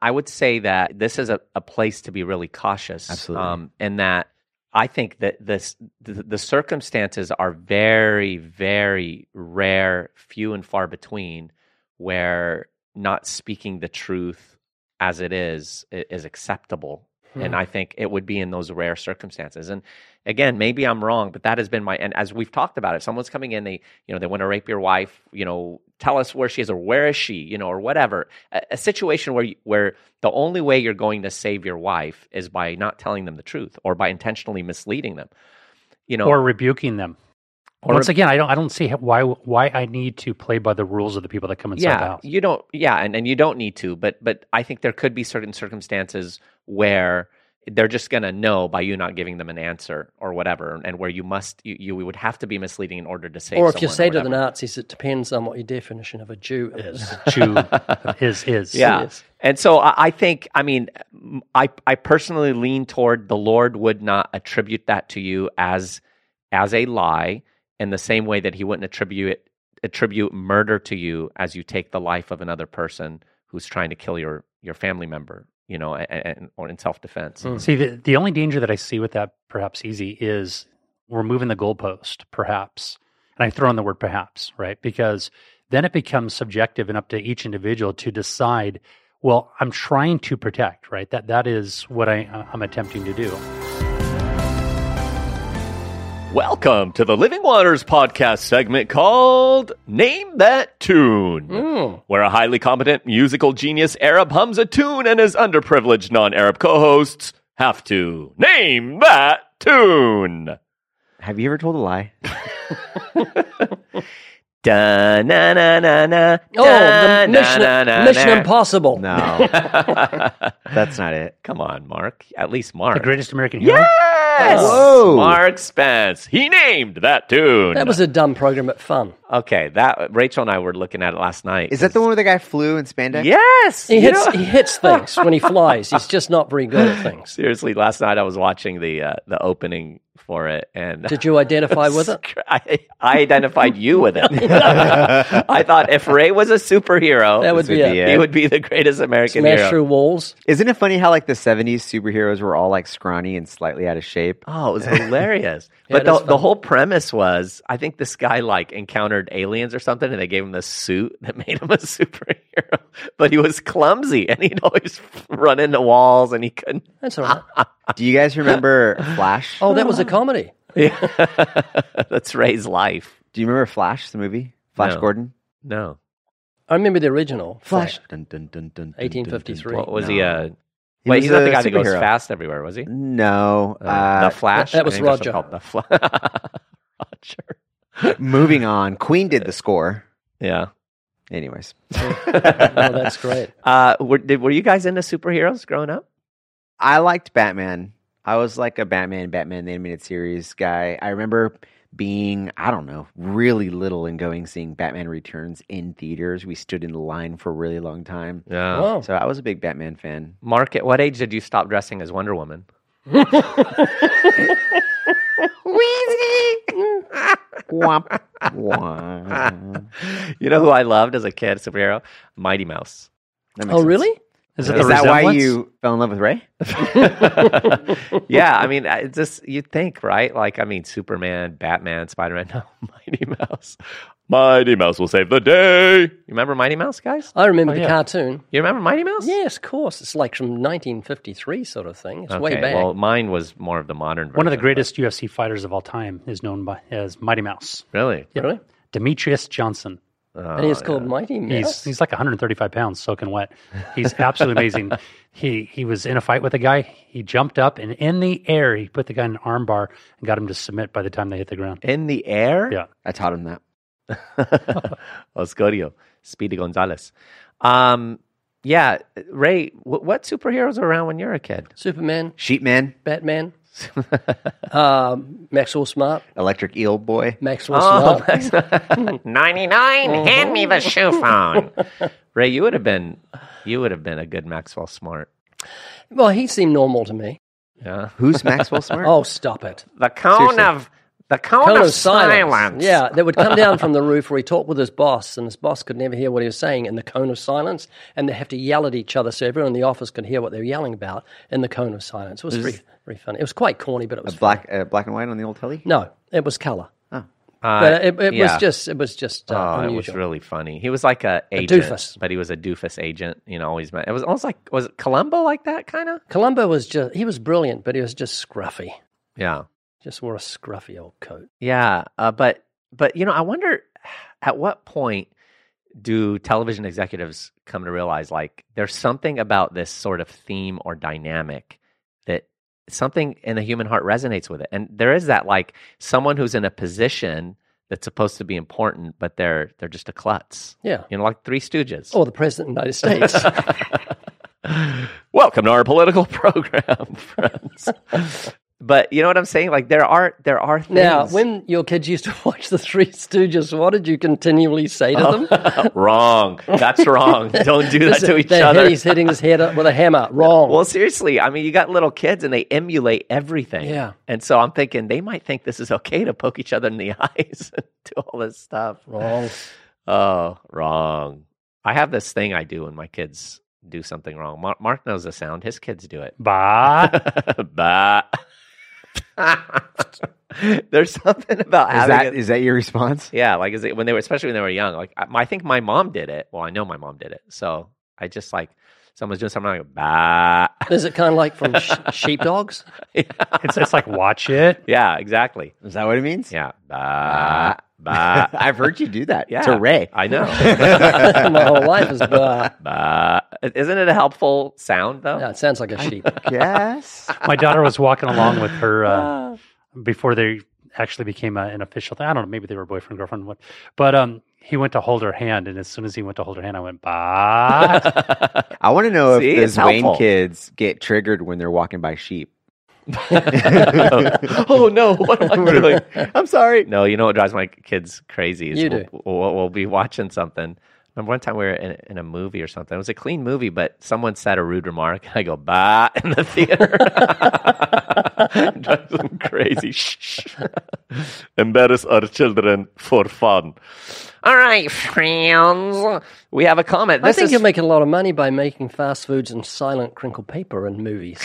I would say that this is a, a place to be really cautious. Absolutely. Um, and that I think that this the, the circumstances are very, very rare, few and far between, where not speaking the truth as it is is acceptable. And hmm. I think it would be in those rare circumstances. And again, maybe I'm wrong, but that has been my and as we've talked about it, someone's coming in, they you know they want to rape your wife, you know, tell us where she is or where is she, you know, or whatever. A, a situation where you, where the only way you're going to save your wife is by not telling them the truth or by intentionally misleading them. You know, or rebuking them. Or Once again, I don't I don't see why why I need to play by the rules of the people that come inside the yeah, house. you don't. Yeah, and, and you don't need to, but but I think there could be certain circumstances where they're just going to know by you not giving them an answer or whatever, and where you must you, you would have to be misleading in order to save. Or if you say to the. Nazis, it depends on what your definition of a Jew is. Jew is is Yeah. Yes. And so I, I think, I mean, I I personally lean toward the Lord would not attribute that to you as as a lie in the same way that he wouldn't attribute it, attribute murder to you as you take the life of another person who's trying to kill your your family member, you know, and, and, or in self defense. Mm. See, the, the only danger that I see with that, perhaps E.Z., is we're moving the goalpost, perhaps. And I throw in the word perhaps, right? Because then it becomes subjective and up to each individual to decide, well, I'm trying to protect, right? That That is what I, I'm attempting to do. Welcome to the Living Waters podcast segment called Name That Tune. Mm. where a highly competent musical genius Arab hums a tune and his underprivileged non Arab co hosts have to name that tune. Have you ever told a lie? Da na na na na. Oh, the Mission, Mission Impossible. No, that's not it. Come on, Mark. At least Mark. The greatest American hero? Yes! Whoa. Mark Spence. He named that tune. That was a dumb program, but fun. okay. That Rachel and I were looking at it last night. Is that the one where the guy flew in spandex? Yes. He You hits, he hits things when he flies. He's just not very good at things. Seriously, last night I was watching the uh, the opening for it, and Did you identify with it? I, I identified you with it. I thought if Ray was a superhero, That would This be be it. it. he would be the greatest American Smash hero. through walls. Isn't it funny how like the '70s superheroes were all like scrawny and slightly out of shape? Oh, it was hilarious. But it the, the whole premise was I think this guy like encountered aliens or something and they gave him this suit that made him a superhero. But he was clumsy and he'd always run into walls and he couldn't. That's all right. Do you guys remember Flash? Oh, that was a comedy. Yeah. That's Ray's life. Do you remember Flash, the movie? Flash No. Gordon. No. I remember the original. Flash. Dun, dun, dun, dun, dun, dun, 1853. dun, What was no. he? Uh, He wait, was he's not the a guy that goes superhero. fast everywhere, was he? No. Uh, Uh, the Flash. that I was think that's what Roger. called the Fla- Roger. moving on. Queen did the score. Yeah. Anyways, Oh, that's great. Uh, were, did, were you guys into superheroes growing up? I liked Batman. I was like a Batman, Batman the animated series guy. I remember being, I don't know, really little and going seeing Batman Returns in theaters. We stood in line for a really long time. Yeah. Wow. So I was a big Batman fan. Mark, at what age did you stop dressing as Wonder Woman? Womp, womp. You know who I loved as a kid, superhero? Mighty Mouse. Oh, sense. really? Is, it Is the that why you fell in love with Ray? yeah, I mean, I just you'd think, right? Like, I mean, Superman, Batman, Spider Man. No, Mighty Mouse. Mighty Mouse will save the day. You remember Mighty Mouse, guys? I remember Oh, the yeah. cartoon. You remember Mighty Mouse? Yes, of course. It's like from 1953 sort of thing. It's way back. Well, mine was more of the modern version. One of the but- greatest UFC fighters of all time is known by as Mighty Mouse, Really? really? Demetrious Johnson. And he's Oh, called yeah. Mighty He's Mouse. he's like 135 pounds, soaking wet. He's absolutely amazing. He he was in a fight with a guy. He jumped up and in the air he put the guy in an armbar and got him to submit by the time they hit the ground. In the air? Yeah. I taught him that. Oscorio, Speedy Gonzalez. Um, yeah, Ray, wh- what superheroes were around when you were a kid? Superman, Sheepman, Batman, um, Maxwell Smart, Electric Eel Boy. Maxwell Oh, Smart. 99, hand me the shoe phone. Ray, you would have been you would have been a good Maxwell Smart. Well, he seemed normal to me. Yeah. Who's Maxwell Smart? Oh, stop it. The cone Seriously. of The cone, cone of, of silence. silence. Yeah, that would come down from the roof where he talked with his boss, and his boss could never hear what he was saying in the cone of silence, and they have to yell at each other so everyone in the office could hear what they were yelling about in the cone of silence. It was very, very funny. It was quite corny, but it was Black, uh, black and white on the old telly. No, it was color. Uh, But it, it yeah. was just it was just uh, Oh, it was really funny. He was like a agent, doofus. but he was a doofus agent. You know, always. It was almost like was it Columbo like that kind of? Columbo was just he was brilliant, but he was just scruffy. Yeah, Just wore a scruffy old coat. yeah. Uh, but but you know, I wonder at what point do television executives come to realize like there's something about this sort of theme or dynamic that something in the human heart resonates with it, and there is that like someone who's in a position that's supposed to be important, but they're they're just a klutz. Yeah. You know, like Three Stooges. Or the president of the United States. Welcome to our political program, friends. but you know what I'm saying? Like there are there are things. now, when your kids used to watch the Three Stooges, what did you continually say to them? Oh, wrong. That's wrong. Don't do that to each other. He's hitting his head with a hammer. Wrong. Well, seriously, I mean, you got little kids and they emulate everything. Yeah. And so I'm thinking they might think this is okay to poke each other in the eyes and do all this stuff. Wrong. Oh, wrong. I have this thing I do when my kids do something wrong. Mark, Mark knows the sound. His kids do it. Bah. bah. There's something about Is having that it- is that your response? yeah, like is it, when they were, especially when they were young. Like I, I think my mom did it. Well, I know my mom did it. So I just like someone's doing something, I go bah. Is it kind of like from sh- sheepdogs? It's, it's like watch it. yeah, exactly. Is that what it means? Yeah, bah, bah. I've heard you do that Yeah, to Ray. I know. My whole life is bah. bah. Isn't it a helpful sound though? Yeah, it sounds like a sheep. yes. My daughter was walking along with her uh, before they actually became a, an official thing. I don't know, maybe they were boyfriend, girlfriend, what. But um, he went to hold her hand, and as soon as he went to hold her hand, I went, bah. I want to know See, if it's the Wayne kids get triggered when they're walking by sheep. oh no, what am I doing? I'm sorry. No, you know what drives my kids crazy is You we'll, do. We'll, we'll be watching something. Remember one time we were in, in a movie or something. It was a clean movie, but someone said a rude remark. and I go bah in the theater. Drives them crazy. Embarrass our children for fun. All right, friends. We have a comment. I This think is you're making a lot of money by making fast foods and silent crinkle paper in movies.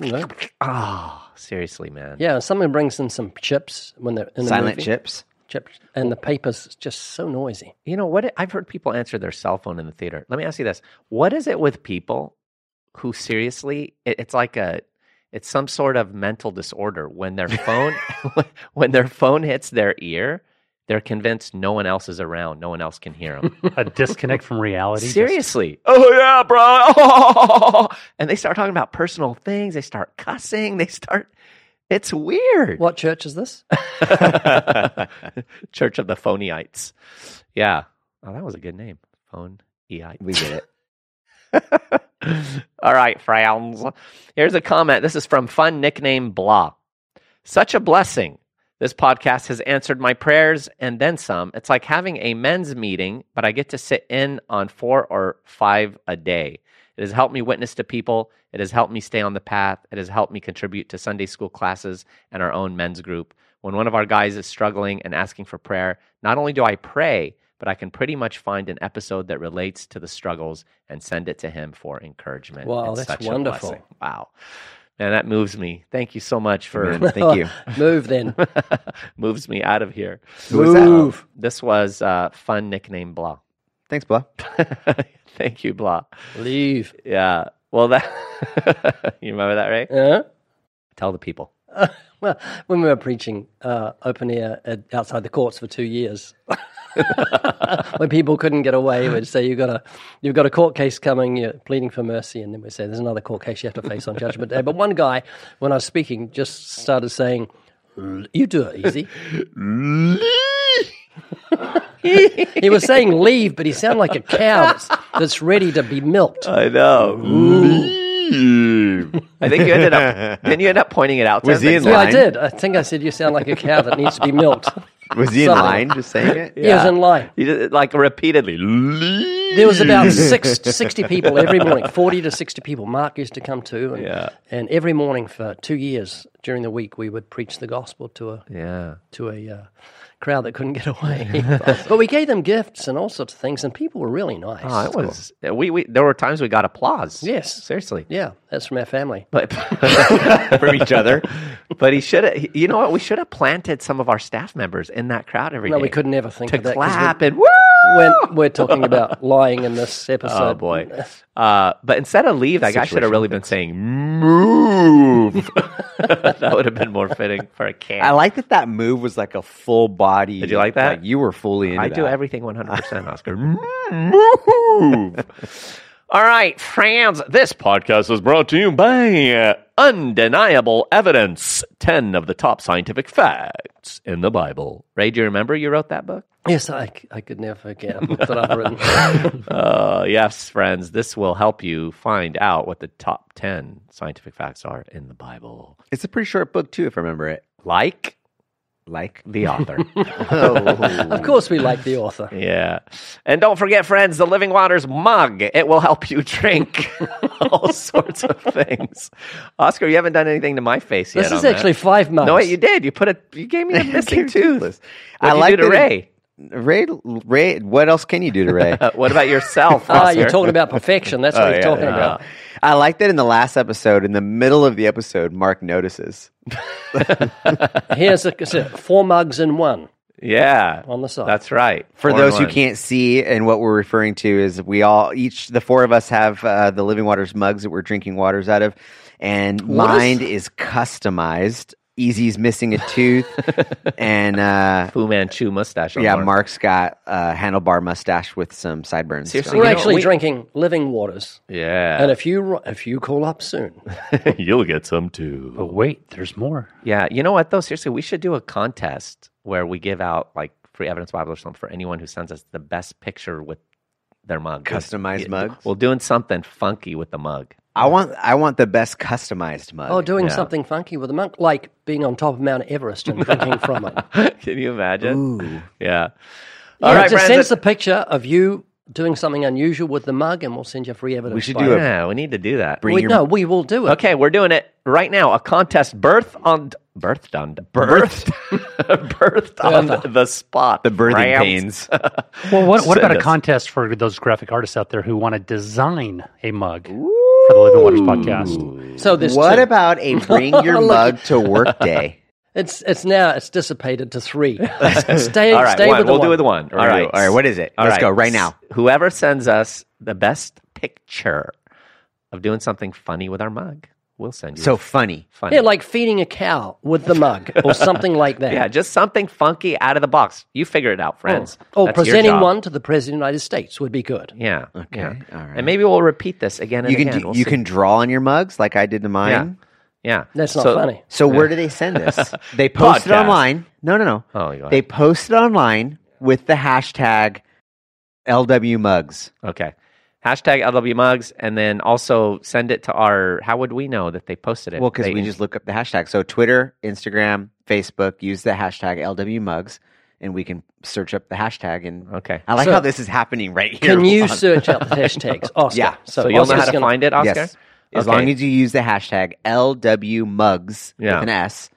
You know? oh, seriously, man. Yeah, someone brings in some chips when they're in the Silent movie. chips. Chips, and the paper's just so noisy. You know what? I've heard people answer their cell phone in the theater. Let me ask you this: What is it with people who seriously? It, it's like a, it's some sort of mental disorder when their phone, when their phone hits their ear, they're convinced no one else is around, no one else can hear them. a disconnect from reality. Just- Seriously? Oh yeah, bro. and they start talking about personal things. They start cussing. They start. It's weird. What church is this? Church of the Phoneites. Yeah. Oh, that was a good name. Phone eites. We get it. All right, friends. Here's a comment. This is from fun nickname blah. Such a blessing. This podcast has answered my prayers and then some. It's like having a men's meeting, but I get to sit in on four or five a day. It has helped me witness to people. It has helped me stay on the path. It has helped me contribute to Sunday school classes and our own men's group. When one of our guys is struggling and asking for prayer, not only do I pray, but I can pretty much find an episode that relates to the struggles and send it to him for encouragement. Wow, It's that's wonderful. Wow. Man, that moves me. Thank you so much for Man, thank you. Move then. moves me out of here. Who was that? Move. This was uh, fun nickname blah. Thanks, Blah. Thank you, blah. Leave. Yeah. Well, that you remember that, right? Yeah. Tell the people. Well, when we were preaching uh, open air at, outside the courts for two years, when people couldn't get away, we'd say you've got a you've got a court case coming, you're pleading for mercy, and then we'd say there's another court case you have to face on Judgment Day. But one guy, when I was speaking, just started saying, "You do it easy." he was saying leave, but he sounded like a cow that's, that's ready to be milked. I know. I think you ended up. Didn't you end up pointing it out? To Was him? he in Yeah, I did. I think I said you sound like a cow that needs to be milked. Was he in Something. line just saying it? He was in line. He did like repeatedly. There was about six, 60 people every morning, 40 to 60 people. Mark used to come too. And, Yeah. and every morning for two years during the week, we would preach the gospel to a, Yeah. to a uh, crowd that couldn't get away. but we gave them gifts and all sorts of things, and people were really nice. Oh, it was. We, we there were times we got applause. Yes. seriously. Yeah, that's from our family. But From each other. but he should have. You know what? We should have planted some of our staff members in that crowd every day. No, we could never think to of that. 'cause clap we- and woo. when we're talking about lying in this episode. Oh boy! Uh, but instead of leave, that guy should have Situational really been saying move. that would have been more fitting for a camp. I like that that move was like a full body. Did you like that? you were fully into I that. do everything 100%, Oscar. Move. All right, friends, this podcast is brought to you by Undeniable Evidence 10 of the top scientific facts in the Bible. Ray, do you remember you wrote that book? Yes, I, I could never forget a book that I've written. Uh, yes, friends, this will help you find out what the top 10 scientific facts are in the Bible. It's a pretty short book too, if I remember it. Like Like the author. of oh. course, we like the author. Yeah. And don't forget, friends, the Living Waters mug. It will help you drink all sorts of things. Oscar, you haven't done anything to my face yet. This is on that. actually five mugs. No, wait, you did. You put a. You gave me a missing tooth. I like do to it- Ray. Ray, Ray, what else can you do to Ray? What about yourself? Ah, you're talking about perfection. That's what Oh, he's yeah, talking you about. I like that in the last episode, in the middle of the episode, Mark notices. Here's a, a- four mugs in one Yeah, on the side. that's right. For Four those who can't see, and what we're referring to is we all, each, the four of us have uh, the Living Waters mugs that we're drinking waters out of, and What is- mine is customized. E.Z.'s missing a tooth, and uh, Fu Manchu mustache. On yeah, Mark. Mark's got a handlebar mustache with some sideburns. Seriously, We're you know, actually we- drinking living waters, Yeah, and if you ri- if you call up soon, you'll get some too. But wait, there's more. Yeah, you know what though? Seriously, we should do a contest where we give out like free evidence Bible or something for anyone who sends us the best picture with their mug. Customized Yeah, mugs? Well, doing something funky with the mug. I want, I want the best customized mug. oh, doing Yeah. something funky with a mug, like being on top of Mount Everest and drinking from it. Can you imagine? Ooh. Yeah. Yeah, All right, just friends. send us a picture of you doing something unusual with the mug, and we'll send you free evidence. We should do it. yeah, we need to do that. Bring We, your- no, we will do it. Okay, we're doing it right now. A contest birth on birthed on birthed birthed on the, the spot. the birthing Friends. pains. Well, what, what Send about a contest for those graphic artists out there who want to design a mug for the Living Waters podcast? So there's what two. about a bring your mug to work day? It's it's now it's dissipated to three. stay All right, stay one. with the we'll one. do it with one. All right, all right. What is it? All Let's right. go right now. Whoever sends us the best picture of doing something funny with our mug, we'll send you. So funny. funny. Yeah, like feeding a cow with the mug or something like that. yeah, just something funky out of the box. You figure it out, oh. friends. Or That's your presenting job. one to the President of the United States would be good. Yeah. Okay, Yeah. all right. And maybe we'll repeat this again and You can again. do, We'll you see. can draw on your mugs like I did to mine. Yeah. That's not So- funny. So where do they send this? They post it Podcast. online. No, no, no. Oh, you go They ahead. post it online with the hashtag LW mugs. Okay. Hashtag LW mugs, and then also send it to our. How would we know that they posted it? Well, because They- we just look up the hashtag. So Twitter, Instagram, Facebook, use the hashtag LW mugs, and we can search up the hashtag. And Okay. I like So- how this is happening right here. Can you on- search out the hashtags, Oscar? Yeah. So you'll know how to gonna- find it, Oscar. Yes. As Okay. long as you use the hashtag LW mugs Yeah. with an S.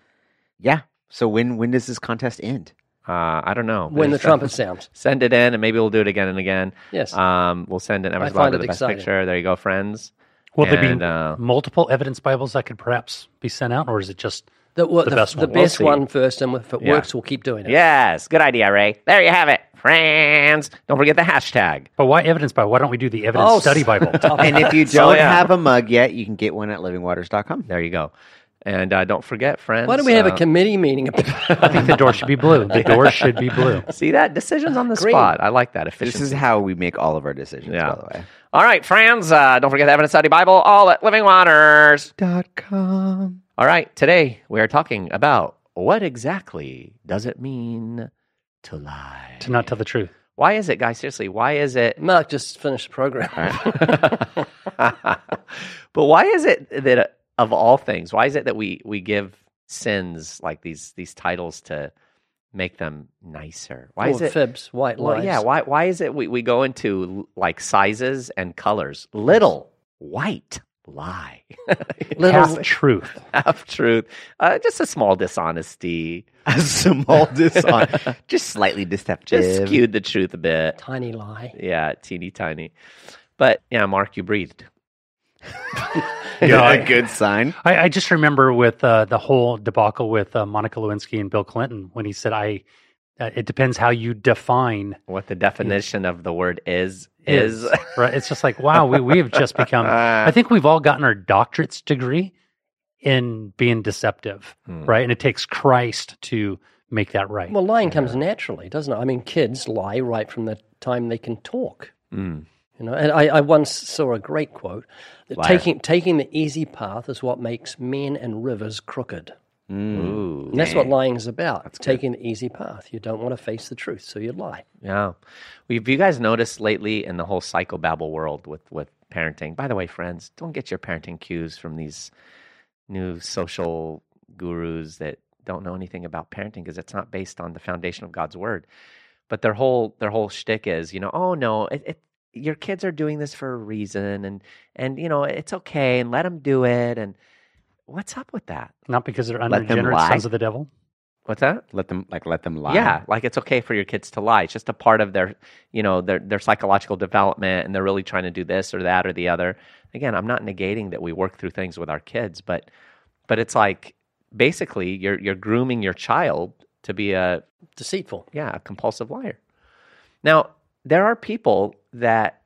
Yeah. So when when does this contest end? Uh, I don't know. when the Just trumpet sounds. Send it in, and maybe we'll do it again and again. Yes. Um, we'll send an I Emerson Bible it the best exciting. picture. There you go, friends. Will there be uh, multiple evidence Bibles that could perhaps be sent out, or is it just The, well, the, The best the one. We'll best see. one first, and if it Yeah. works, we'll keep doing it. Yes, good idea, Ray. There you have it, friends. Don't forget the hashtag. But why evidence Bible? Why don't we do the evidence Oh, study Bible? And if you don't yeah. have a mug yet, you can get one at livingwaters.com. There you go. And uh, don't forget, friends. Why don't we have a uh, committee meeting? I think the door should be blue. The door should be blue. See that decisions on the Green. spot. I like that This is how we make all of our decisions, Yeah. by the way. All right, friends. Uh, don't forget the Evidence Study Bible, all at Living Waters. Dot com. All right, today we are talking about what exactly does it mean to lie? To not tell the truth. Why is it, guys? Seriously, why is it? Mark just finished the program. but why is it that uh, of all things, why is it that we we give sins like these these titles to make them nicer? Why Full is it? fibs, white Well, lies. yeah. Why? Why is it we, we go into like sizes and colors? Little white lie, Little- Half truth. half truth, uh, just a small dishonesty, A small dishon, just slightly deceptive. just skewed the truth a bit. Tiny lie. Yeah, teeny tiny. But yeah, Mark, you breathed. Yeah, I- a good sign. I, I just remember with uh, the whole debacle with uh, Monica Lewinsky and Bill Clinton when he said, "I." Uh, it depends how you define What the definition of the word is is. is. right? It's just like wow, we we have just become. I think we've all gotten our doctorate's degree in being deceptive, Hmm. right? And it takes Christ to make that right. Well, lying comes naturally, doesn't it? I mean, kids lie right from the time they can talk. Mm. You know, and I, I once saw a great quote that Liar. taking taking the easy path is what makes men and rivers crooked. Ooh, And that's what lying is about. taking the easy path. You don't want to face the truth, so you lie. Yeah. Well, have you guys noticed lately in the whole psychobabble world with, with parenting? By the way, friends, don't get your parenting cues from these new social gurus that don't know anything about parenting because it's not based on the foundation of God's word. But their whole their whole shtick is, you know, oh no, it, it, your kids are doing this for a reason, and and you know it's okay, and let them do it. And what's up with that? Not because they're Let unregenerate sons of the devil. What's that? Let them like let them lie. Yeah, like it's okay for your kids to lie. It's just a part of their, you know, their their psychological development, and they're really trying to do this or that or the other. Again, I'm not negating that we work through things with our kids, but but it's like basically you're you're grooming your child to be a Deceitful. yeah a compulsive liar. Now there are people that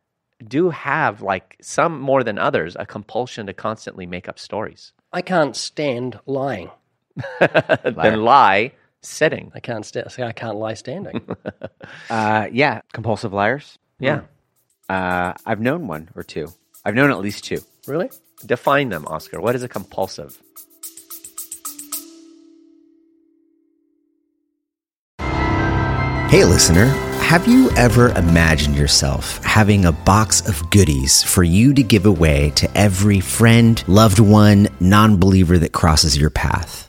do have like some more than others a compulsion to constantly make up stories. I can't stand lying. then lie sitting. I can't stand. I can't lie standing. Uh, yeah. Compulsive liars. Yeah, Uh, I've known one or two. I've known at least two. really? define them, Oscar. What is a compulsive? Hey, listener, have you ever imagined yourself having a box of goodies for you to give away to every friend, loved one, non believer that crosses your path?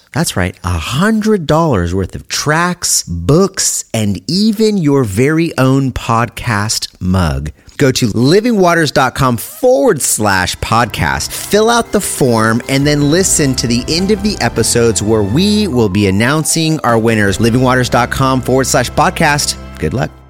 That's right, a hundred dollars worth of tracks, books, and even your very own podcast mug. Go to livingwaters.com forward slash podcast, fill out the form, and then listen to the end of the episodes where we will be announcing our winners. Livingwaters.com forward slash podcast. Good luck.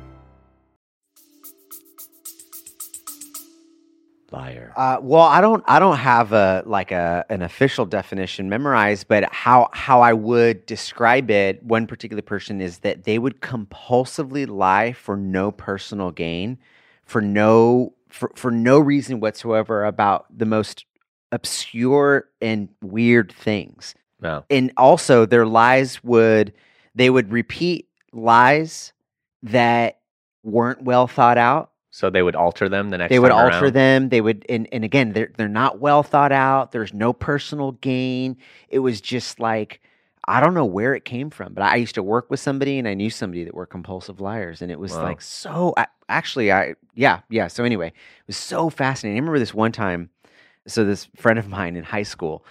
Liar. Uh, well, I don't. I don't have a like a an official definition memorized, but how how I would describe it. One particular person is that they would compulsively lie for no personal gain, for no for for no reason whatsoever about the most obscure and weird things. No. and also their lies would they would repeat lies that weren't well thought out So they would alter them the next they would alter around? them. They would and, and again they're, they're not well thought out. There's no personal gain. It was just like i don't know where it came from but i used to work with somebody and i knew somebody that were compulsive liars. And it was Wow. like so I, actually i yeah yeah. So anyway it was so fascinating. I remember this one time so this friend of mine in high school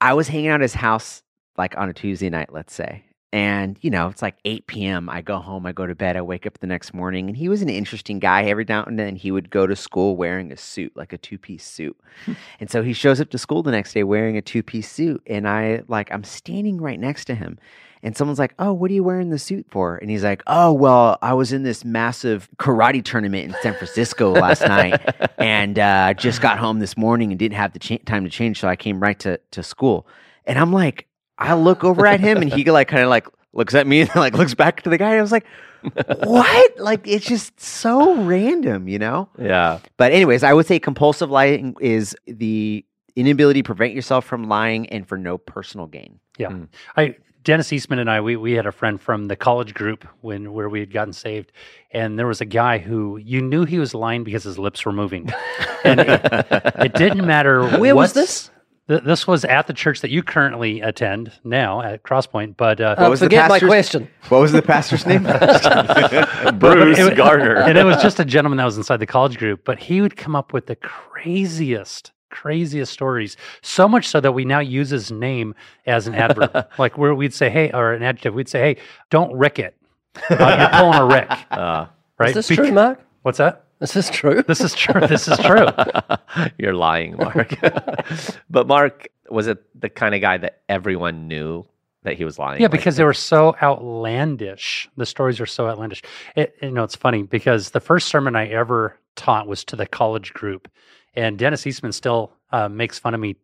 i was hanging out at his house like on a tuesday night let's say and you know it's like 8 p.m i go home i go to bed i wake up the next morning and he was an interesting guy. Every now and then he would go to school wearing a suit like a two-piece suit. And so he shows up to school the next day wearing a two-piece suit and i like i'm standing right next to him and someone's like oh what are you wearing the suit for? And he's like oh well i was in this massive karate tournament in san francisco last night and uh, just got home this morning and didn't have the cha- time to change so i came right to, to school. And i'm like i look over at him and he like kind of like looks at me and like looks back to the guy and i was like what like it's just so random you know Yeah. but anyways, I would say compulsive lying is the inability to prevent yourself from lying and for no personal gain. Yeah. Mm. I Dennis Eastman and I, we, we had a friend from the college group when where we had gotten saved, and there was a guy who you knew he was lying because his lips were moving, and it, it didn't matter. Where was this? Th- This was at the church that you currently attend now at Crosspoint, but uh, Uh, was the forget my question. What was the pastor's name? Bruce it- Gardner. and it was just a gentleman that was inside the college group, but he would come up with the craziest, craziest stories. So much so that we now use his name as an adverb. like where we'd say, "Hey," or an adjective. We'd say, "Hey, don't rick it. Uh, you're pulling a rick." Uh, Right? Is this Bec- true, Mark? What's that? This is true? This is true. This is true. You're lying, Mark. but Mark was it the kind of guy that everyone knew that he was lying? Yeah, Like, because they were so outlandish. The stories are so outlandish. It, you know, it's funny because the first sermon I ever taught was to the college group, and Dennis Eastman still uh, makes fun of me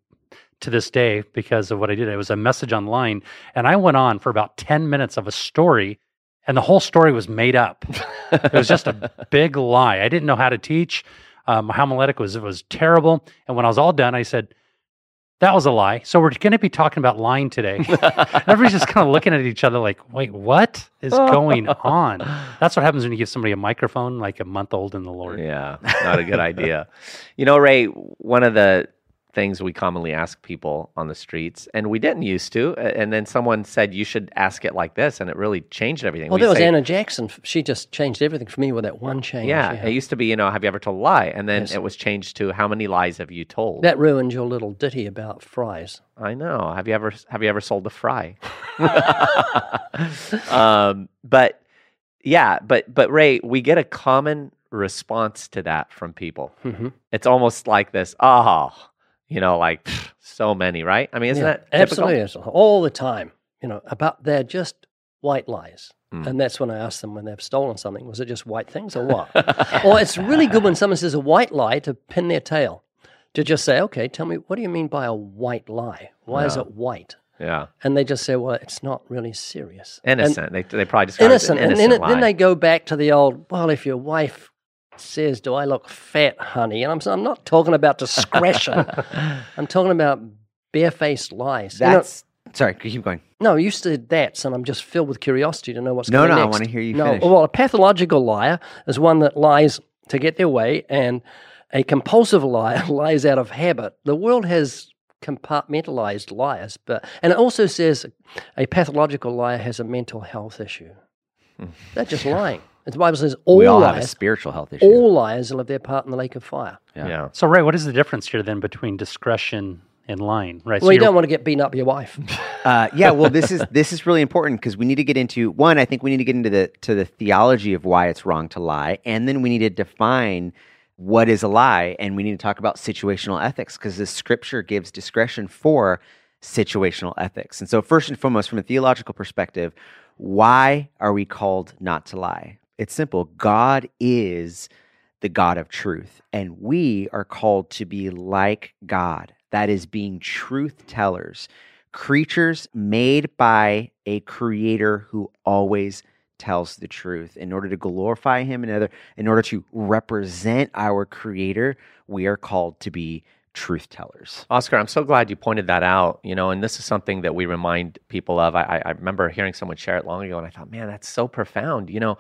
to this day because of what I did. It was a message online, and I went on for about ten minutes of a story, and the whole story was made up. it was just a big lie. I didn't know how to teach. Um, my homiletic was it was terrible, and when I was all done, I said. That was a lie. So we're going to be talking about lying today. Everybody's just kind of looking at each other like, wait, what is going on? That's what happens when you give somebody a microphone like a month old in the Lord. Yeah, not a good idea. You know, Ray, one of the things we commonly ask people on the streets, and we didn't used to, and then someone said you should ask it like this, and it really changed everything. Well, We'd there was say, Anna Jackson. She just changed everything for me with that one change. Yeah, it used to be, you know, have you ever told a lie? And then Yes. it was changed to how many lies have you told? That ruined your little ditty about fries. I know. Have you ever have you ever sold a fry? um, but yeah, but but Ray, we get a common response to that from people. Mhm. It's almost like this, oh, you know, like pff, so many, right? I mean, isn't Yeah, that typical? absolutely all the time? You know, about they're just white lies. Mm. And that's when I ask them when they've stolen something, was it just white things or what? or it's really good when someone says a white lie to pin their tail. To just say, okay, tell me, what do you mean by a white lie? Why is it white? Yeah, And they just say, well, it's not really serious. And- innocent. they they probably describe innocent. it as and then, then they go back to the old, well, if your wife says, do I look fat, honey? And I'm, I'm not talking about discretion. I'm talking about barefaced lies. You know- That's sorry. Keep going. no, you said that, and I'm just filled with curiosity to know what's going. No, no, I wanna hear you no, finish. Well, a pathological liar is one that lies to get their way, and a compulsive liar lies out of habit. The world has compartmentalized liars, but and it also says a pathological liar has a mental health issue. That's just lying. The Bible says all we all have a liars, spiritual health issue. all liars will have their part in the lake of fire. Yeah. yeah. So, Ray, what is the difference here then between discretion and lying? Right. Well, you you're- don't want to get beaten up by your wife. Uh, yeah, well, this is this is really important because we need to get into one. I think we need to get into the to the theology of why it's wrong to lie, and then we need to define what is a lie, and we need to talk about situational ethics because the Scripture gives discretion for situational ethics. And so, first and foremost, from a theological perspective, why are we called not to lie? It's simple. God is the God of truth, and we are called to be like God. That is being truth tellers creatures made by a creator who always tells the truth in order to glorify him and other in order to represent our creator we are called to be truth tellers Oscar, I'm so glad you pointed that out. You know, and this is something that we remind people of. I, I remember hearing someone share it long ago, and I thought, man, that's so profound. You know,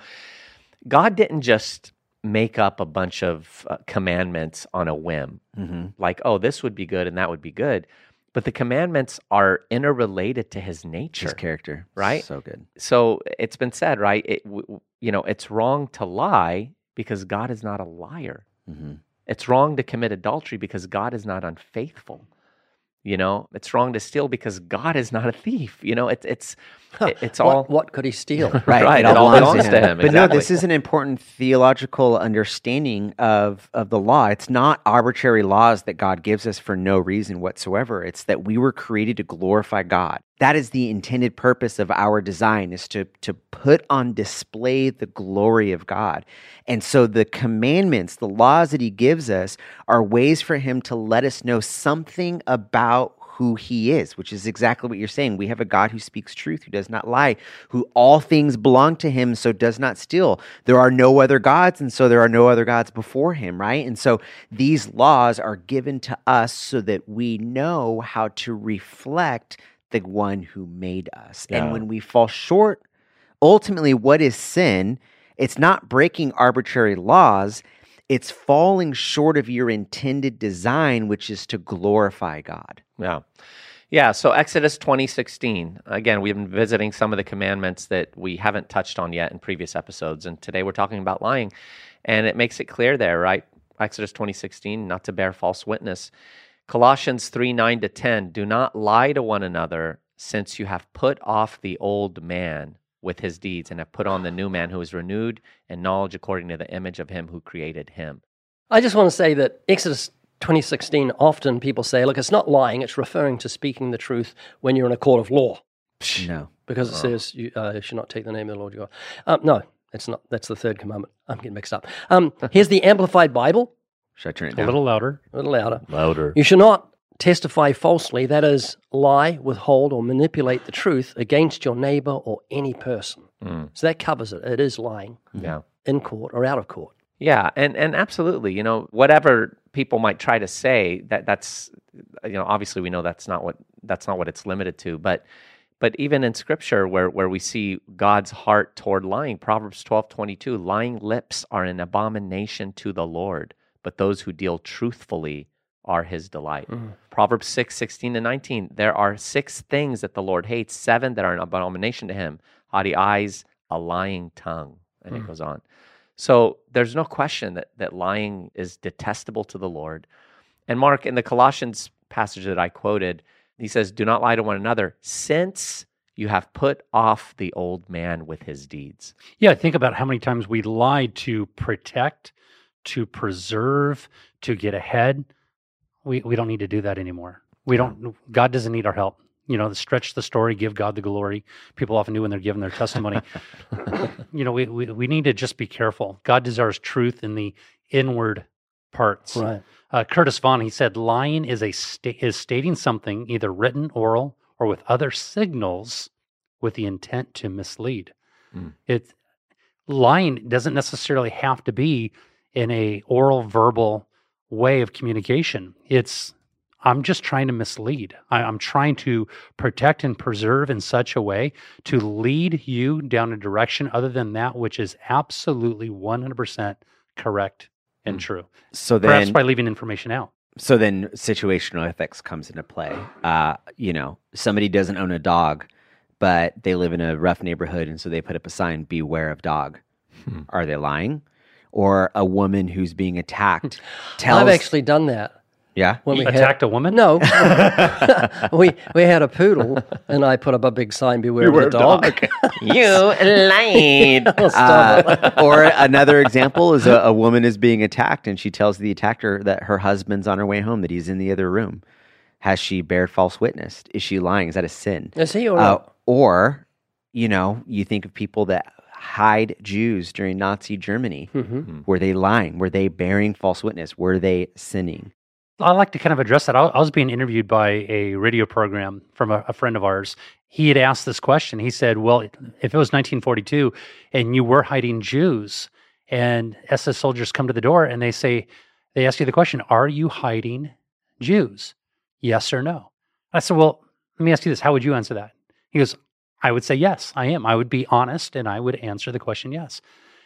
God didn't just make up a bunch of uh, commandments on a whim, mm-hmm. like, oh, this would be good and that would be good. But the commandments are interrelated to His nature. his character Right? so good So it's been said, right? It, w- you know, it's wrong to lie because God is not a liar. mm-hmm. It's wrong to commit adultery because God is not unfaithful. You know, it's wrong to steal because God is not a thief. You know, it's it's it- it's all what could he steal? right, Right, it it all belongs belongs to him, but no this is an important theological understanding of of the law it's not arbitrary laws that god gives us for no reason whatsoever it's that we were created to glorify god that is the intended purpose of our design is to to put on display the glory of god and so the commandments the laws that he gives us are ways for him to let us know something about who he is, which is exactly what you're saying. We have a God who speaks truth, who does not lie, who all things belong to him, so does not steal. There are no other gods, and so there are no other gods before him, right? And so these laws are given to us so that we know how to reflect the one who made us. Yeah. And when we fall short, ultimately, what is sin? It's not breaking arbitrary laws, it's falling short of your intended design, which is to glorify God. Yeah. Yeah, so Exodus 2016. Again, we've been visiting some of the commandments that we haven't touched on yet in previous episodes. And today we're talking about lying. And it makes it clear there, right? Exodus 2016, not to bear false witness. Colossians 3 9 to 10. Do not lie to one another, since you have put off the old man with his deeds and have put on the new man who is renewed in knowledge according to the image of him who created him. I just want to say that Exodus 2016, often people say, look, it's not lying, it's referring to speaking the truth when you're in a court of law. No. because it says you, uh, you should not take the name of the Lord your God. Um, no, it's not. That's the third commandment. I'm getting mixed up. Um, here's the Amplified Bible. Should I turn it A down? little louder. A little louder. Louder. You shall not testify falsely, that is, lie, withhold, or manipulate the truth against your neighbor or any person. Mm. So that covers it. It is lying Yeah. in court or out of court. Yeah, and and absolutely, you know, whatever people might try to say, that that's you know, obviously we know that's not what that's not what it's limited to, but but even in scripture where where we see God's heart toward lying, Proverbs 12:22, lying lips are an abomination to the Lord, but those who deal truthfully are his delight. Mm. Proverbs 6, 16 to 19. There are six things that the Lord hates, seven that are an abomination to him haughty eyes, a lying tongue. And it mm. goes on. So there's no question that, that lying is detestable to the Lord. And Mark, in the Colossians passage that I quoted, he says, Do not lie to one another, since you have put off the old man with his deeds. Yeah, think about how many times we lied to protect, to preserve, to get ahead. We we don't need to do that anymore. We don't. God doesn't need our help. You know, stretch the story, give God the glory. People often do when they're giving their testimony. you know, we, we we need to just be careful. God desires truth in the inward parts. Right. Uh, Curtis Vaughn, he said, lying is a sta- is stating something either written, oral, or with other signals with the intent to mislead. Mm. It lying doesn't necessarily have to be in a oral, verbal way of communication. It's I'm just trying to mislead. I, I'm trying to protect and preserve in such a way to lead you down a direction other than that which is absolutely 100% correct and Mm. true. So Perhaps then, by leaving information out. so then situational ethics comes into play. Uh, you know, somebody doesn't own a dog, but they live in a rough neighborhood, and so they put up a sign: "Beware of dog." Hmm. Are they lying? Or a woman who's being attacked tells, I've actually done that. yeah, When we Attacked had, a woman? No. we, we had a poodle, and I put up a big sign, Beware, of the dog. you lied. Uh, or another example is a, a woman is being attacked, and she tells the attacker that her husband's on her way home, that he's in the other room. Has she bared false witness? Is she lying? Is that a sin? Is he or Uh, or, you know, you think of people that hide Jews during Nazi Germany. hmm Were they lying? Were they bearing false witness? Were they sinning? I like to kind of address that. I, I was being interviewed by a radio program from a, a friend of ours. He had asked this question. He said, Well, if it was 1942 and you were hiding Jews and SS soldiers come to the door and they say, they ask you the question, Are you hiding Jews? Yes or no? I said, Well, let me ask you this. How would you answer that? He goes, I would say, Yes, I am. I would be honest and I would answer the question, Yes.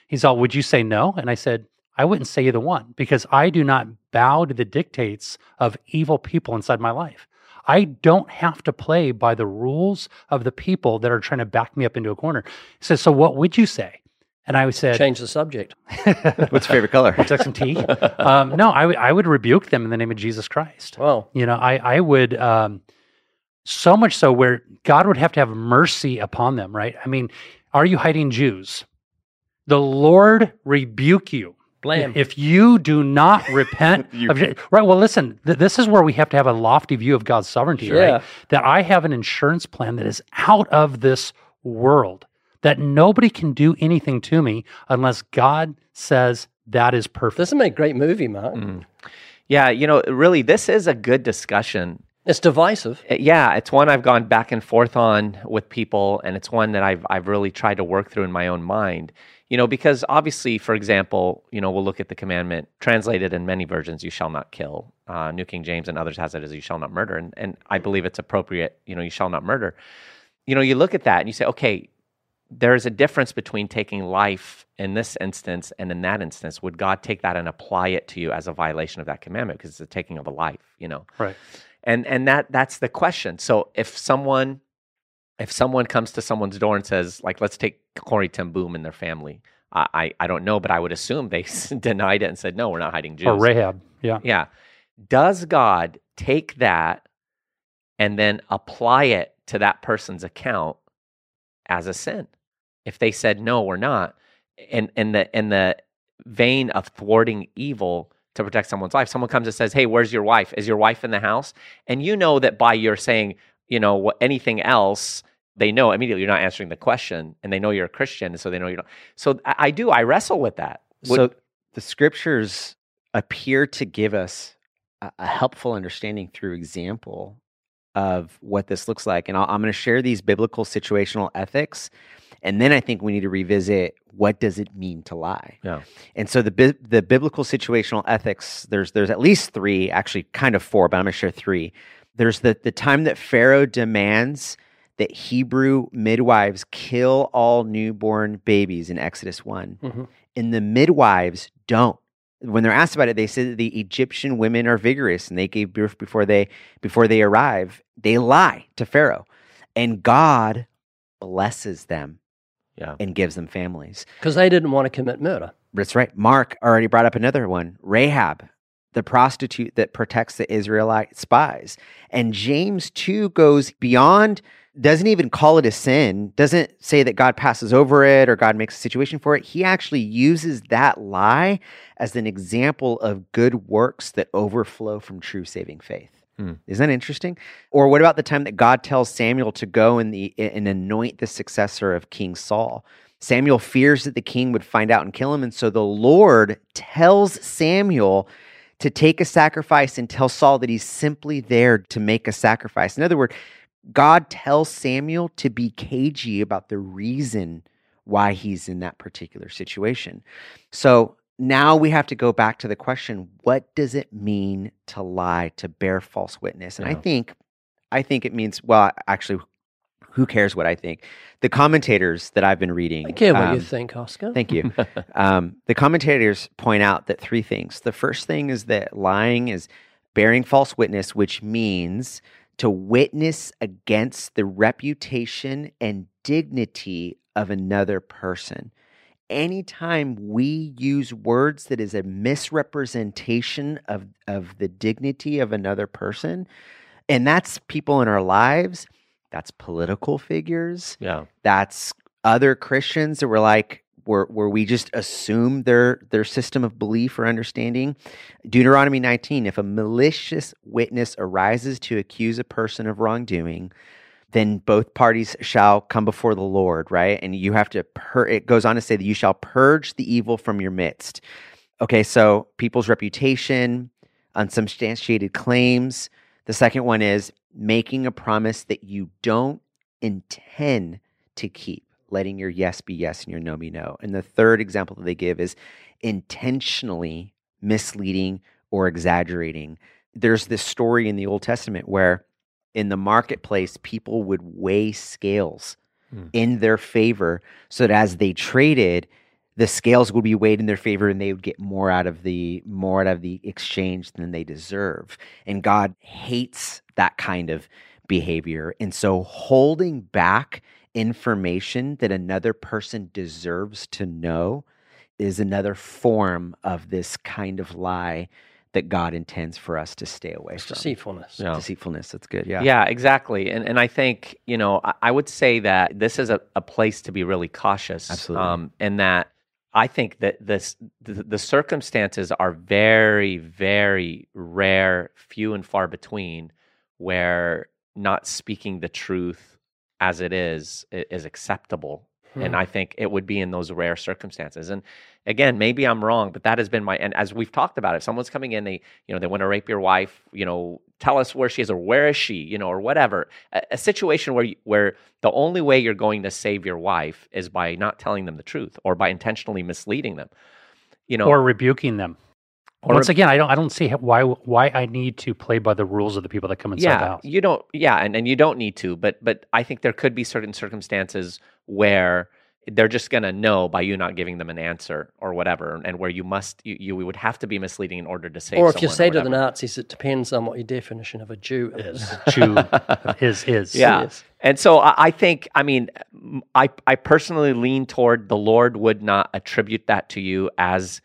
He's all, Would you say no? And I said, I wouldn't say either one because I do not bow to the dictates of evil people inside my life. I don't have to play by the rules of the people that are trying to back me up into a corner. He says, So what would you say? And I said, Change the subject. What's your favorite color? Would you some tea? um, no, I would- I would rebuke them in the name of Jesus Christ. Well, You know, I, I would, um, so much so where God would have to have mercy upon them, right? I mean, are you hiding Jews? The Lord rebuke you. Blame. If you do not repent, You- of, right? Well, listen, th- this is where we have to have a lofty view of God's sovereignty, Yeah. right? That I have an insurance plan that is out of this world, that nobody can do anything to me unless God says that is perfect. this would make a great movie, Mark. Mm. Yeah, you know, really, this is a good discussion. It's divisive. Uh, Yeah, it's one I've gone back and forth on with people, and it's one that I've I've really tried to work through in my own mind. You know, because obviously, for example, you know, we'll look at the commandment translated in many versions: "You shall not kill." uh, New King James and others has it as you shall not murder. And, and I believe it's appropriate, you know, you shall not murder. You know, you look at that and you say, okay, there's a difference between taking life in this instance and in that instance. Would God take that and apply it to you as a violation of that commandment because it's the taking of a life, you know? Right. And and that that's the question. So if someone if someone comes to someone's door and says, like, let's take Corrie ten Boom and their family, I, I, I don't know, but I would assume they denied it and said, no, we're not hiding Jews. Or Rahab. Yeah. Yeah. Does God take that and then apply it to that person's account as a sin? If they said no, we're not, and in the in the vein of thwarting evil to protect someone's life, someone comes and says, "Hey, where's your wife? Is your wife in the house?" And you know that by your saying, you know, anything else, they know immediately you're not answering the question, and they know you're a Christian, so they know you're not. So I, I do. I wrestle with that. So the scriptures appear to give us a, a helpful understanding through example of what this looks like. And I'll, I'm going to share these biblical situational ethics. And then I think we need to revisit what does it mean to lie. Yeah. And so the bi- the biblical situational ethics there's there's at least three, actually kind of four, but I'm going to share three. There's the the time that Pharaoh demands that Hebrew midwives kill all newborn babies in Exodus one, Mhm. and the midwives don't. When they're asked about it, they say that the Egyptian women are vigorous and they gave birth before they before they arrive. They lie to Pharaoh, and God blesses them yeah. and gives them families. Because they didn't want to commit murder. That's right. Mark already brought up another one Rahab, the prostitute that protects the Israelite spies. And James, too, goes beyond, doesn't even call it a sin, doesn't say that God passes over it or God makes a situation for it. He actually uses that lie as an example of good works that overflow from true saving faith. Hmm. Isn't that interesting? Or what about the time that God tells Samuel to go and, the, and anoint the successor of King Saul? Samuel fears that the king would find out and kill him. And so the Lord tells Samuel to take a sacrifice and tell Saul that he's simply there to make a sacrifice. In other words, God tells Samuel to be cagey about the reason why he's in that particular situation. So now we have to go back to the question what does it mean to lie, to bear false witness? And I think I think it means well, actually who cares what I think? The commentators that I've been reading I care what um, you think, Oscar. Thank you. um, the commentators point out that three things. The first thing is that lying is bearing false witness, which means to witness against the reputation and dignity of another person. Anytime we use words that is a misrepresentation of, of the dignity of another person, and that's people in our lives, that's political figures, Yeah. that's other Christians that were like where where we just assume their their system of belief or understanding. Deuteronomy 19, if a malicious witness arises to accuse a person of wrongdoing, then both parties shall come before the Lord, right? And you have to pur- it goes on to say that you shall purge the evil from your midst. Okay, so people's reputation, unsubstantiated claims. The second one is making a promise that you don't intend to keep, letting your yes be yes and your no be no. And the third example that they give is intentionally misleading or exaggerating. There's this story in the Old Testament where in the marketplace, people would weigh scales Hmm. in their favor so that as they traded, the scales would be weighed in their favor and they would get more out of the more out of the exchange than they deserve. And God hates that kind of behavior. And so holding back information that another person deserves to know is another form of this kind of lie that God intends for us to stay away It's from. deceitfulness. Yeah. Deceitfulness. That's good. Yeah. Yeah, exactly. And and I think, you know, I, I would say that this is a, a place to be really cautious. Absolutely. Um, and that I think that this the, the circumstances are very, very rare, few and far between, where not speaking the truth as it is is acceptable. And Hmm. I think it would be in those rare circumstances. And again, maybe I'm wrong, but that has been my and as we've talked about, if someone's coming in, they you know they want to rape your wife, you know, tell us where she is or where is she, you know, or whatever. A, a situation where you, where the only way you're going to save your wife is by not telling them the truth or by intentionally misleading them. You know, or rebuking them. Or Once again, I don't I don't see why why I need to play by the rules of the people that come inside the yeah, house. you don't. Yeah, and, and you don't need to. But but I think there could be certain circumstances where they're just going to know by you not giving them an answer or whatever, and where you must you, you would have to be misleading in order to save. Or if you say to the. Nazis, it depends on what your definition of a Jew is. Jew is is Yeah. Yes. And so I, I think, I mean, I I personally lean toward the Lord would not attribute that to you as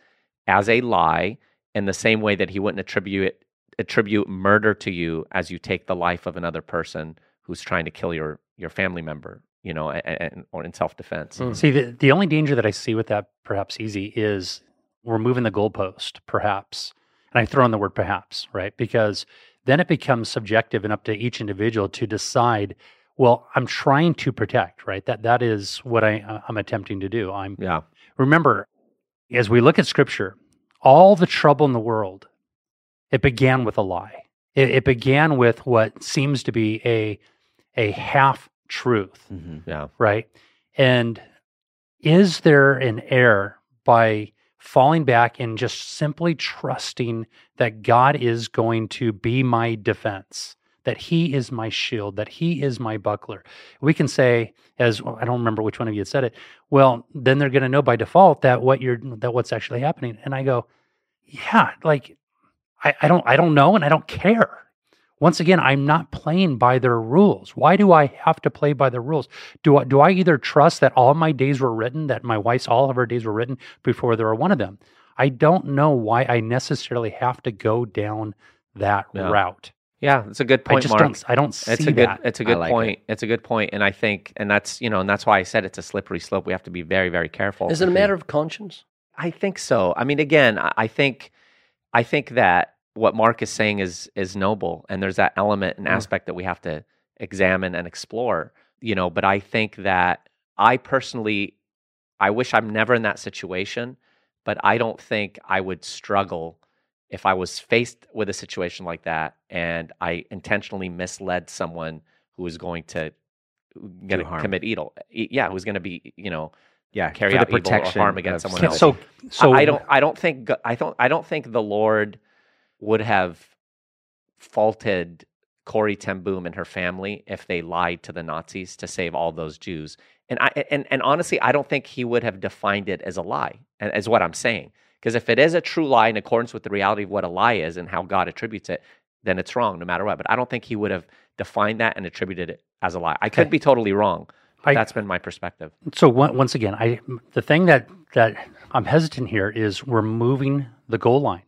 as a lie in the same way that he wouldn't attribute it, attribute murder to you as you take the life of another person who's trying to kill your your family member, you know, and, and, or in self defense. Mm. See, the, the only danger that I see with that, perhaps E.Z., is we're moving the goalpost, perhaps. And I throw in the word perhaps, right? Because then it becomes subjective and up to each individual to decide, well, I'm trying to protect, right? That That is what I, uh, I'm attempting to do. I'm Yeah. remember, as we look at scripture, all the trouble in the world, it began with a lie. It, it began with what seems to be a, a half truth Mhm. Yeah. right? And is there an error by falling back and just simply trusting that God is going to be my defense, that He is my shield, that He is my buckler? We can say, as I don't remember which one of you had said it. Well, then they're going to know by default that what you're that what's actually happening. And I go, yeah, like I, I don't I don't know and I don't care. Once again, I'm not playing by their rules. Why do I have to play by the rules? Do I do I either trust that all my days were written, that my wife's all of her days were written before there were one of them? I don't know why I necessarily have to go down that Yeah. route. Yeah. It's a good I point, just Mark. don't. I don't see It's a good. that. It's a I good like point. It's a good point, and I think, and that's you know, and that's why I said it's a slippery slope. We have to be very, very careful. Is it a matter of conscience? I think so. I mean, again, I I think, I think that what Mark is saying is is noble, and there's that element and Mm. aspect that we have to examine and explore. You know, but I think that I personally, I wish I'm never in that situation, but I don't think I would struggle if I was faced with a situation like that and I intentionally misled someone who was going to going to commit evil. Yeah, who's going to be, you know, Yeah, Carry out the evil or protection harm against of someone else. so so I I don't I don't think I don't I don't think the Lord would have faulted Corrie Ten Boom and her family if they lied to the Nazis to save all those Jews. And I and, and honestly, I don't think he would have defined it as a lie, and as what I'm saying. Because if it is a true lie in accordance with the reality of what a lie is and how God attributes it, then it's wrong no matter what. But I don't think he would have defined that and attributed it as a lie. I could be totally wrong. But I- that's been my perspective. So one, once again, I the thing that that I'm hesitant here is we're moving the goal line,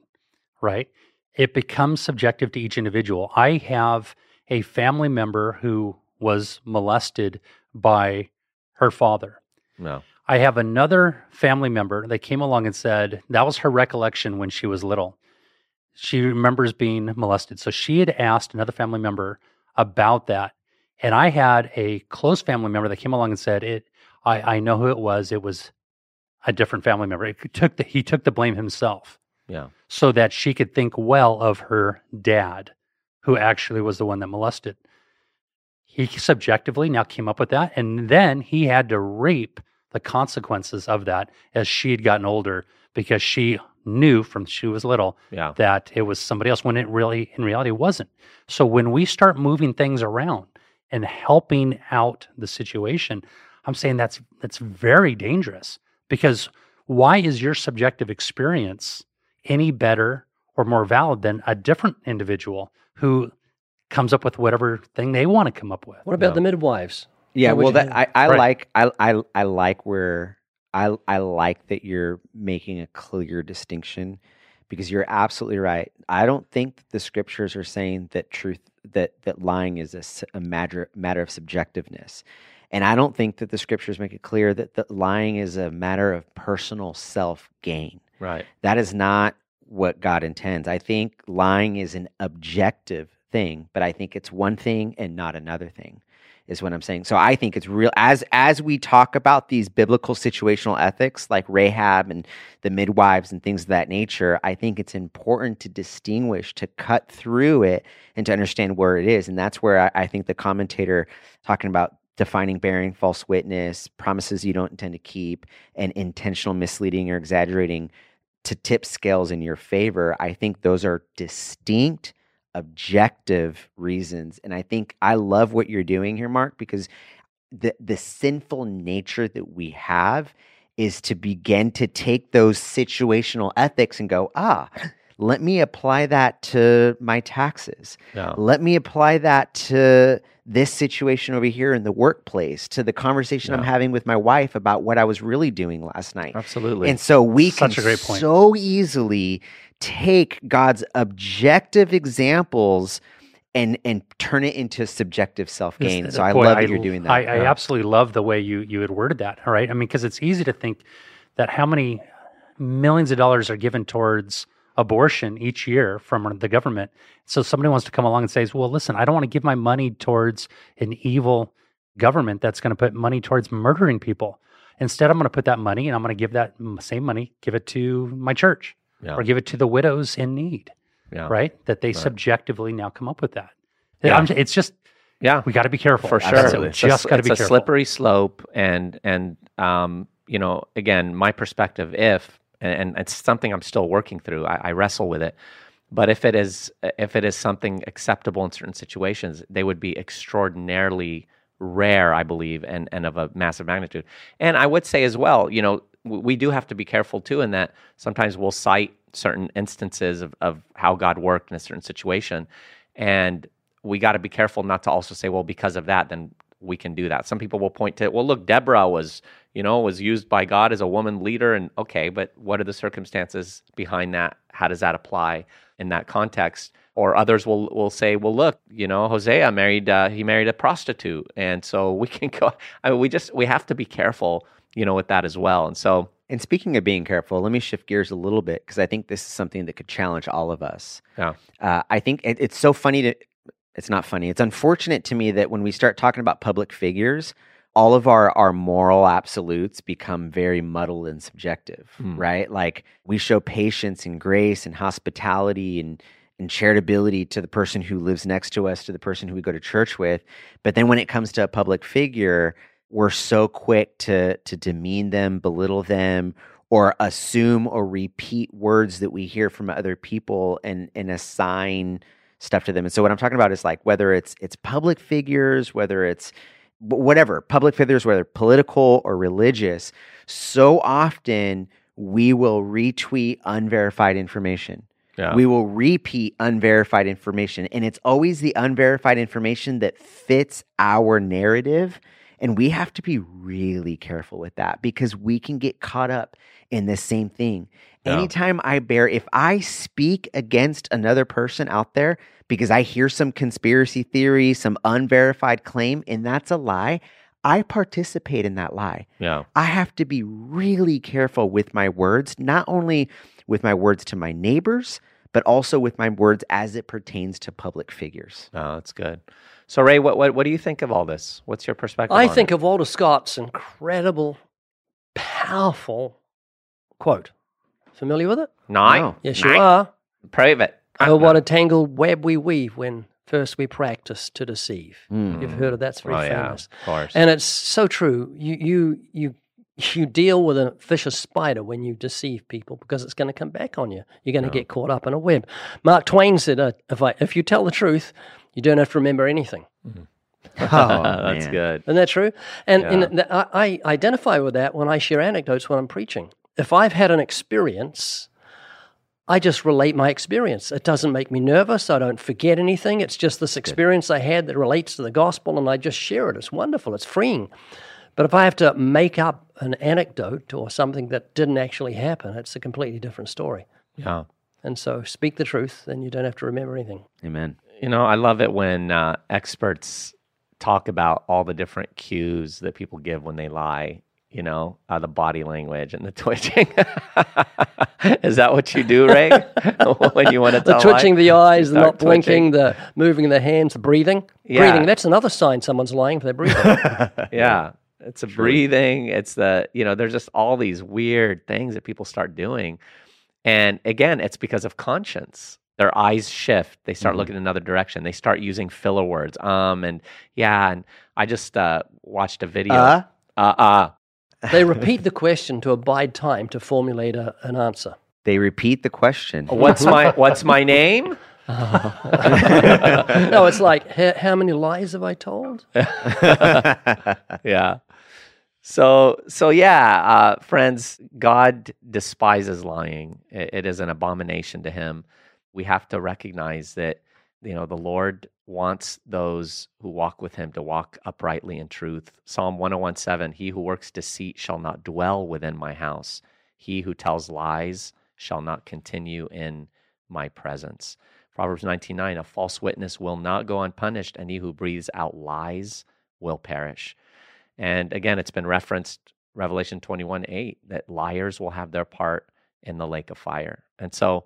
right? It becomes subjective to each individual. I have a family member who was molested by her father. No. I have another family member that came along and said that was her recollection when she was little. She remembers being molested. So she had asked another family member about that. And I had a close family member that came along and said, It I, I know who it was. It was a different family member. It took the, he took the blame himself Yeah. so that she could think well of her dad, who actually was the one that molested. He subjectively now came up with that, and then he had to reap the consequences of that as she had gotten older because she knew from she was little Yeah. that it was somebody else when it really in reality wasn't. So when we start moving things around and helping out the situation, I'm saying that's that's very dangerous because why is your subjective experience any better or more valid than a different individual who comes up with whatever thing they want to come up with? What about No. the midwives? Yeah, well, you that I, I Right. like I, I I like where I I like that you're making a clear distinction because you're absolutely right. I don't think that the scriptures are saying that truth that that lying is a matter matter of subjectiveness, and I don't think that the scriptures make it clear that that lying is a matter of personal self gain. Right. That is not what God intends. I think lying is an objective thing, but I think it's one thing and not another thing is what I'm saying. So I think it's real as as we talk about these biblical situational ethics like Rahab and the midwives and things of that nature, I think it's important to distinguish, to cut through it and to understand where it is. And that's where I, I think the commentator talking about defining bearing false witness, promises you don't intend to keep, and intentional misleading or exaggerating to tip scales in your favor, I think those are distinct, objective reasons. And I think I love what you're doing here, Mark, because the the sinful nature that we have is to begin to take those situational ethics and go, ah, let me apply that to my taxes. Let me apply that to this situation over here in the workplace, to the conversation I'm having with my wife about what I was really doing last night. Absolutely. And so we Such can a great point. so easily take God's objective examples and and turn it into subjective self gain. So I boy, love that you're doing that. I, I Yeah. absolutely love the way you you had worded that. All right, I mean, because it's easy to think that how many millions of dollars are given towards abortion each year from the government. So somebody wants to come along and says, "Well, listen, I don't want to give my money towards an evil government that's going to put money towards murdering people. Instead, I'm going to put that money and I'm going to give that same money, give it to my church yeah. or give it to the widows in need." yeah. Right? That they Right. subjectively now come up with that. Yeah. I'm- it's just Yeah. we got to be careful for sure. That's. We It's just got to be it's careful. a slippery slope, and and um, you know, again, my perspective, if and, and it's something I'm still working through, I, I wrestle with it. But if it is if it is something acceptable in certain situations, they would be extraordinarily rare, I believe, and and of a massive magnitude. And I would say as well, you know, we do have to be careful too in that sometimes we'll cite certain instances of, of how God worked in a certain situation, and we got to be careful not to also say, well, because of that, then we can do that. Some people will point to, well, look, Deborah was, you know, was used by God as a woman leader, and okay, but what are the circumstances behind that? How does that apply in that context? Or others will will say, well, look, you know, Hosea married uh, he married a prostitute, and so we can go. I mean, we just we have to be careful, you know, with that as well. And so, And speaking of being careful, let me shift gears a little bit because I think this is something that could challenge all of us. yeah, Uh, I think it, it's so funny to. It's not funny. It's unfortunate to me that when we start talking about public figures, all of our our moral absolutes become very muddled and subjective, Hmm. right? Like we show patience and grace and hospitality and and charitability to the person who lives next to us, to the person who we go to church with, but then when it comes to a public figure, we're so quick to to demean them, belittle them, or assume or repeat words that we hear from other people and and assign stuff to them. And so what I'm talking about is like whether it's it's public figures, whether it's whatever, public figures whether political or religious, so often we will retweet unverified information. yeah, We will repeat unverified information. And it's always the unverified information that fits our narrative. And we have to be really careful with that because we can get caught up in the same thing. Yeah. Anytime I bear, if I speak against another person out there because I hear some conspiracy theory, some unverified claim, and that's a lie, I participate in that lie. yeah, I have to be really careful with my words, not only with my words to my neighbors, but also with my words as it pertains to public figures. oh, that's good. So, Ray, what what what do you think of all this? What's your perspective? I on think it? of Walter Scott's incredible, powerful quote. Familiar with it? nine. No. Yes, you are. Prove it. Oh, what a tangled web we weave when first we practice to deceive. Mm. You've heard of that? It's very oh yeah, famous. of course. And it's so true. You you you you deal with a vicious spider when you deceive people because it's going to come back on you. You're going to get caught up in a web. Mark Twain said, uh, "If I if you tell the truth, you don't have to remember anything." Oh, that's good. Isn't that true? And, and th- I, I identify with that when I share anecdotes when I'm preaching. If I've had an experience, I just relate my experience. It doesn't make me nervous. I don't forget anything. It's just this experience I had that relates to the gospel, and I just share it. It's wonderful. It's freeing. But if I have to make up an anecdote or something that didn't actually happen, it's a completely different story. Yeah. And so speak the truth, and you don't have to remember anything. Amen. You know, I love it when uh, experts talk about all the different cues that people give when they lie. You know, uh, the body language and the twitching. Is that what you do, Ray? when you want to The tell twitching lie? the eyes, the start not blinking, the moving of the hands, the breathing. Yeah. Breathing, that's another sign someone's lying if they're breathing. yeah it's a breathing it's the you know there's just all these weird things that people start doing and again it's because of conscience their eyes shift they start looking in another direction they start using filler words um and yeah and i just uh watched a video Uh? uh uh they repeat the question to abide time to formulate a, an answer. They repeat the question. What's my What's my name? no, it's like, how, how many lies have I told? yeah. So so yeah, uh, friends, God despises lying. It, it is an abomination to Him. We have to recognize that you know the Lord wants those who walk with Him to walk uprightly in truth. Psalm 101:7, He who works deceit shall not dwell within my house. He who tells lies shall not continue in my presence. Proverbs 19:9, a false witness will not go unpunished, and he who breathes out lies will perish. And again, it's been referenced Revelation 21 8 that liars will have their part in the lake of fire. And so,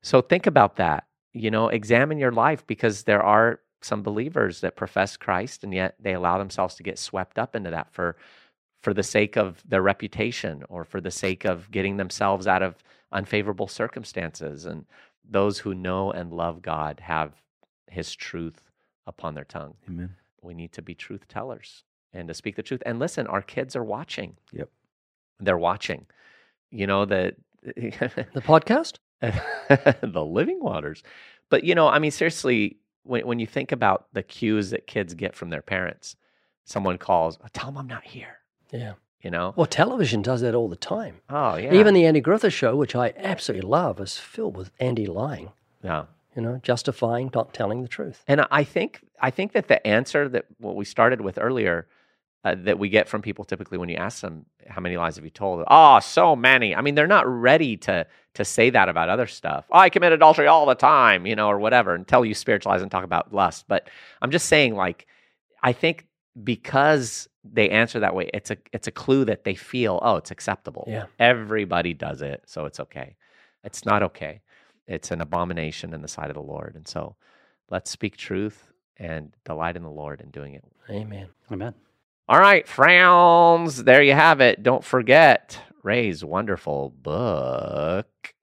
so think about that. You know, examine your life because there are some believers that profess Christ and yet they allow themselves to get swept up into that for for the sake of their reputation or for the sake of getting themselves out of unfavorable circumstances. And those who know and love God have his truth upon their tongue. Amen. We need to be truth tellers and to speak the truth. And listen, our kids are watching. Yep. They're watching. You know, the The podcast? the living waters. But you know, I mean, seriously, when when you think about the cues that kids get from their parents, someone calls, "Oh, tell them I'm not here. Yeah. You know? Well, television does that all the time. Oh yeah. Even the Andy Griffith show, which I absolutely love, is filled with Andy lying, yeah. you know, justifying, not telling the truth. And I think I think that the answer that what we started with earlier uh, that we get from people typically when you ask them how many lies have you told? Oh, so many. I mean, they're not ready to to say that about other stuff. Oh, I commit adultery all the time, you know, or whatever, until you spiritualize and talk about lust. But I'm just saying, like, I think because they answer that way, it's a it's a clue that they feel, oh, it's acceptable. Yeah. Everybody does it, so it's okay. It's not okay. It's an abomination in the sight of the Lord. And so let's speak truth and delight in the Lord in doing it. Amen. Amen. All right, frowns. There you have it. Don't forget Ray's wonderful book,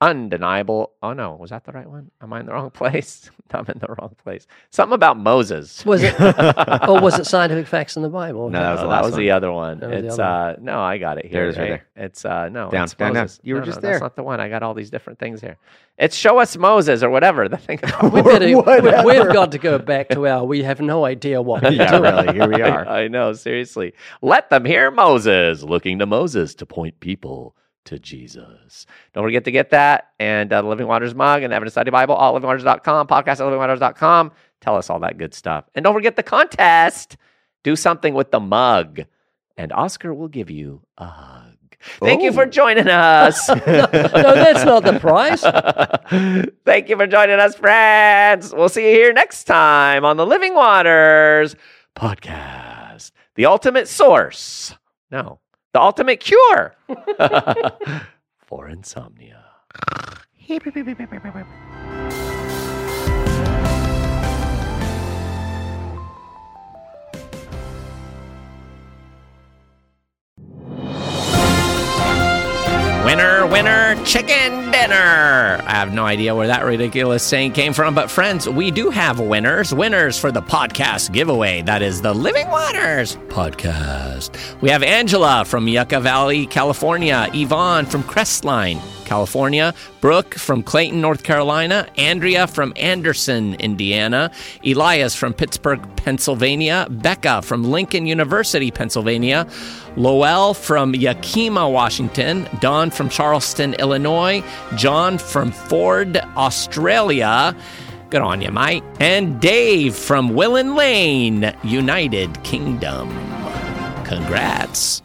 Undeniable. Oh no, was that the right one? Am I in the wrong place? I'm in the wrong place. Something about Moses. Was it, or was it scientific facts in the Bible? No, that was Oh, the that was the other one. That it's other uh no, I got it here. There it is right Ray. It's uh no, Down, it's down, down. You were No, just no, there. That's not the one. I got all these different things here. It's show us Moses or whatever. The thing. We better, we, Whatever. we've got to go back to our, we have no idea what we're yeah, doing. really. Here we are. I know, seriously. Let them hear Moses, looking to Moses to point people to Jesus. Don't forget to get that and uh, the Living Waters mug and the Evidence Study Bible, all at livingwaters.com, podcast at livingwaters.com. Tell us all that good stuff. And don't forget the contest. Do something with the mug, and Oscar will give you a hug. Thank you Oh. for joining us. No, that's not the prize. Thank you for joining us, friends. We'll see you here next time on the Living Waters podcast, the ultimate source. No, the ultimate cure for insomnia. Winner, winner, chicken dinner. I have no idea where that ridiculous saying came from, but friends, we do have winners. Winners for the podcast giveaway. That is the Living Waters podcast. We have Angela from Yucca Valley, California, Yvonne from Crestline, California, Brooke from Clayton, North Carolina, Andrea from Anderson, Indiana, Elias from Pittsburgh, Pennsylvania, Becca from Lincoln University, Pennsylvania, Lowell from Yakima, Washington, Don from Charleston, Illinois, John from Ford, Australia. Good on you, mate. And Dave from Willen Lane, United Kingdom. Congrats.